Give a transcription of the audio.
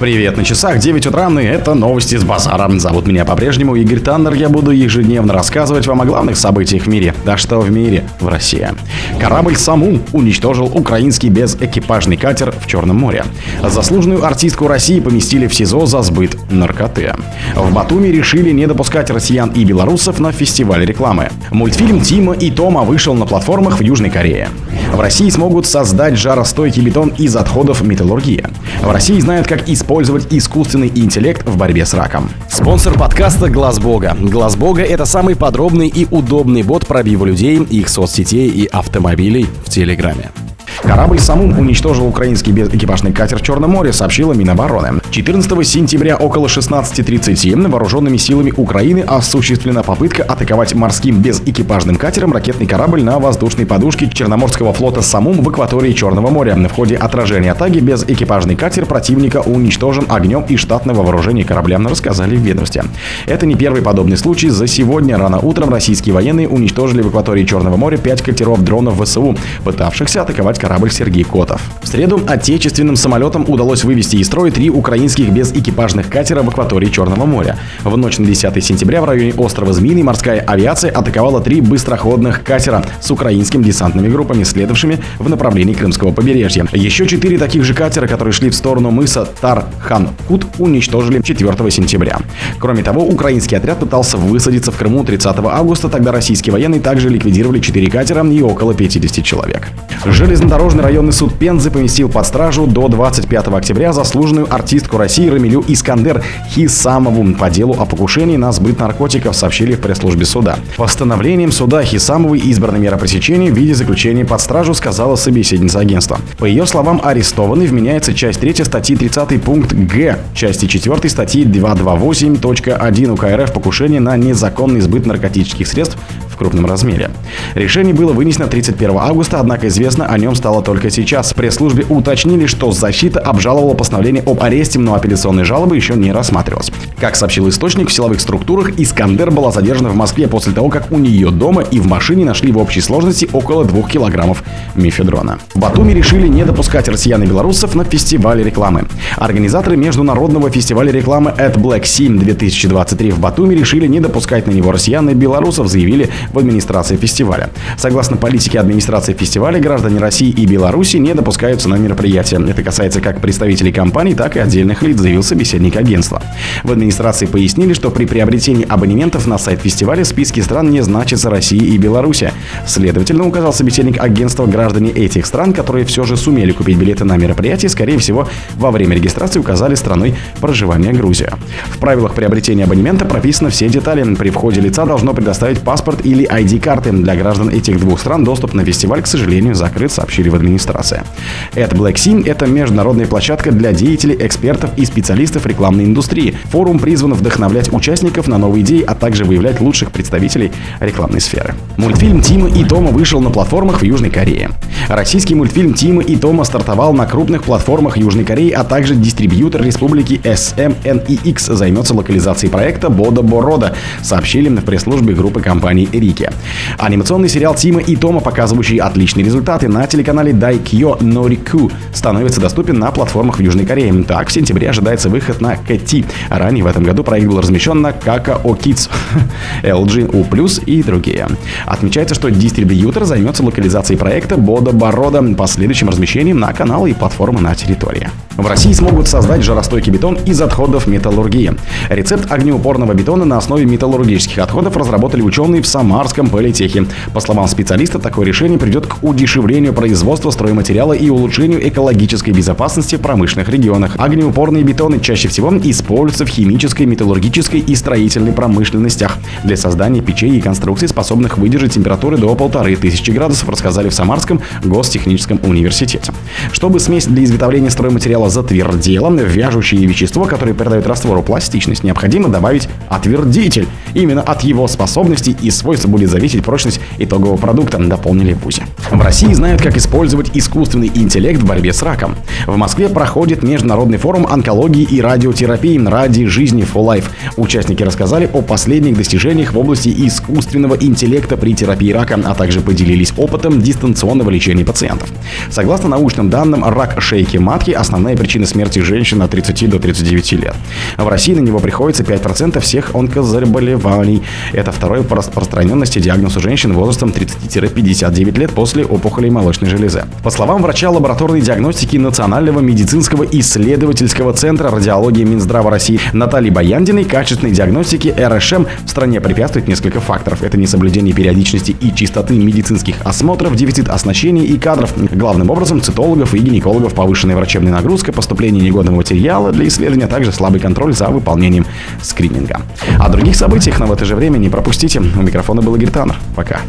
Привет на часах, 9 утра, и это новости с базара. Зовут меня по-прежнему Игорь Таннер. Я буду ежедневно рассказывать вам о главных событиях в мире. Да что в мире, в России. Корабль «Саму» уничтожил украинский безэкипажный катер в Черном море. Заслуженную артистку России поместили в СИЗО за сбыт наркоты. В Батуми решили не допускать россиян и белорусов на фестиваль рекламы. Мультфильм «Тима и Тома» вышел на платформах в Южной Корее. В России смогут создать жаростойкий бетон из отходов металлургии. В России знают, как использовать искусственный интеллект в борьбе с раком. Спонсор подкаста Глаз Бога. Глаз Бога это самый подробный и удобный бот пробива людей, их соцсетей и автомобилей в Телеграме. Корабль «Самум» уничтожил украинский безэкипажный катер Черном море, сообщила Минобороны. 14 сентября около 16.30 вооруженными силами Украины осуществлена попытка атаковать морским безэкипажным катером ракетный корабль на воздушной подушке Черноморского флота «Самум» в акватории Черного моря. В ходе отражения атаки безэкипажный катер противника уничтожен огнем и штатного вооружения корабля, рассказали в ведомстве. Это не первый подобный случай. За сегодня рано утром российские военные уничтожили в акватории Черного моря пять катеров дронов ВСУ, пытавшихся атаковать корабль корабль Сергей Котов. В среду отечественным самолетам удалось вывести из строя три украинских безэкипажных катера в акватории Черного моря. В ночь на 10 сентября в районе острова Змеиный морская авиация атаковала три быстроходных катера с украинскими десантными группами, следовавшими в направлении Крымского побережья. Еще четыре таких же катера, которые шли в сторону мыса Тархан-Кут, уничтожили 4 сентября. Кроме того, украинский отряд пытался высадиться в Крыму 30 августа, тогда российские военные также ликвидировали четыре катера и около 50 человек. Железнодорожный районный суд Пензы поместил под стражу до 25 октября заслуженную артистку России Рамилю Искандер Хисамову по делу о покушении на сбыт наркотиков, сообщили в пресс-службе суда. Постановлением суда Хисамовой избрана мера пресечения в виде заключения под стражу, сказала собеседница агентства. По ее словам, арестованный вменяется часть 3 статьи 30 пункт Г, части 4 статьи 228.1 УК РФ покушение на незаконный сбыт наркотических средств крупном размере. Решение было вынесено 31 августа, однако известно о нем стало только сейчас. В пресс-службе уточнили, что защита обжаловала постановление об аресте, но апелляционной жалобы еще не рассматривалась. Как сообщил источник, в силовых структурах Искандер была задержана в Москве после того, как у нее дома и в машине нашли в общей сложности около 2 килограммов мефедрона. В Батуми решили не допускать россиян и белорусов на фестивале рекламы. Организаторы международного фестиваля рекламы At Black Sim 2023 в Батуми решили не допускать на него россиян и белорусов, заявили в администрации фестиваля. Согласно политике администрации фестиваля, граждане России и Беларуси не допускаются на мероприятия. Это касается как представителей компаний, так и отдельных лиц, заявил собеседник агентства. В администрации пояснили, что при приобретении абонементов на сайт фестиваля в списке стран не значится Россия и Беларусь. Следовательно, указал собеседник агентства, граждане этих стран, которые все же сумели купить билеты на мероприятие, скорее всего, во время регистрации указали страной проживания Грузия. В правилах приобретения абонемента прописаны все детали. При входе лица должно предоставить паспорт или ID-карты. Для граждан этих двух стран доступ на фестиваль, к сожалению, закрыт, сообщили в администрации. Это Black Sim – это международная площадка для деятелей, экспертов и специалистов рекламной индустрии. Форум призван вдохновлять участников на новые идеи, а также выявлять лучших представителей рекламной сферы. Мультфильм Тима и Тома вышел на платформах в Южной Корее. Российский мультфильм Тима и Тома стартовал на крупных платформах Южной Кореи, а также дистрибьютор республики SMNEX займется локализацией проекта Бода Борода, сообщили в пресс-службе группы компании Рики. Америке. Анимационный сериал Тима и Тома, показывающий отличные результаты на телеканале Daikyo Noriku, становится доступен на платформах в Южной Корее. Так, в сентябре ожидается выход на КТ. Ранее в этом году проект был размещен на Kakao Kids, LG U+, и другие. Отмечается, что дистрибьютор займется локализацией проекта Бода Борода, последующим размещением на каналы и платформы на территории. В России смогут создать жаростойкий бетон из отходов металлургии. Рецепт огнеупорного бетона на основе металлургических отходов разработали ученые в Самарском политехе. По словам специалиста, такое решение придет к удешевлению производства стройматериала и улучшению экологической безопасности в промышленных регионах. Огнеупорные бетоны чаще всего используются в химической, металлургической и строительной промышленностях для создания печей и конструкций, способных выдержать температуры до полторы тысячи градусов, рассказали в Самарском гостехническом университете. Чтобы смесь для изготовления стройматериала затвердело. Вяжущее вещество, которое придает раствору пластичность, необходимо добавить отвердитель. Именно от его способностей и свойств будет зависеть прочность итогового продукта, дополнили в ВУЗе. В России знают, как использовать искусственный интеллект в борьбе с раком. В Москве проходит международный форум онкологии и радиотерапии «Ради жизни» for Life. Участники рассказали о последних достижениях в области искусственного интеллекта при терапии рака, а также поделились опытом дистанционного лечения пациентов. Согласно научным данным, рак шейки матки – основная причина смерти женщин от 30 до 39 лет. В России на него приходится 5% всех онкозаболеваний. Это второй по распространенности диагноз у женщин возрастом 30-59 лет после опухолей молочной железы. По словам врача лабораторной диагностики Национального медицинского исследовательского центра радиологии Минздрава России Натальи Баяндиной, качественной диагностике РШМ в стране препятствует несколько факторов. Это несоблюдение периодичности и чистоты медицинских осмотров, дефицит оснащения и кадров, главным образом цитологов и гинекологов, повышенная врачебная нагрузка, поступление негодного материала для исследования, а также слабый контроль за выполнением скрининга. О других событиях, но в это же время не пропустите. У микрофона был Игорь Таннер. Пока.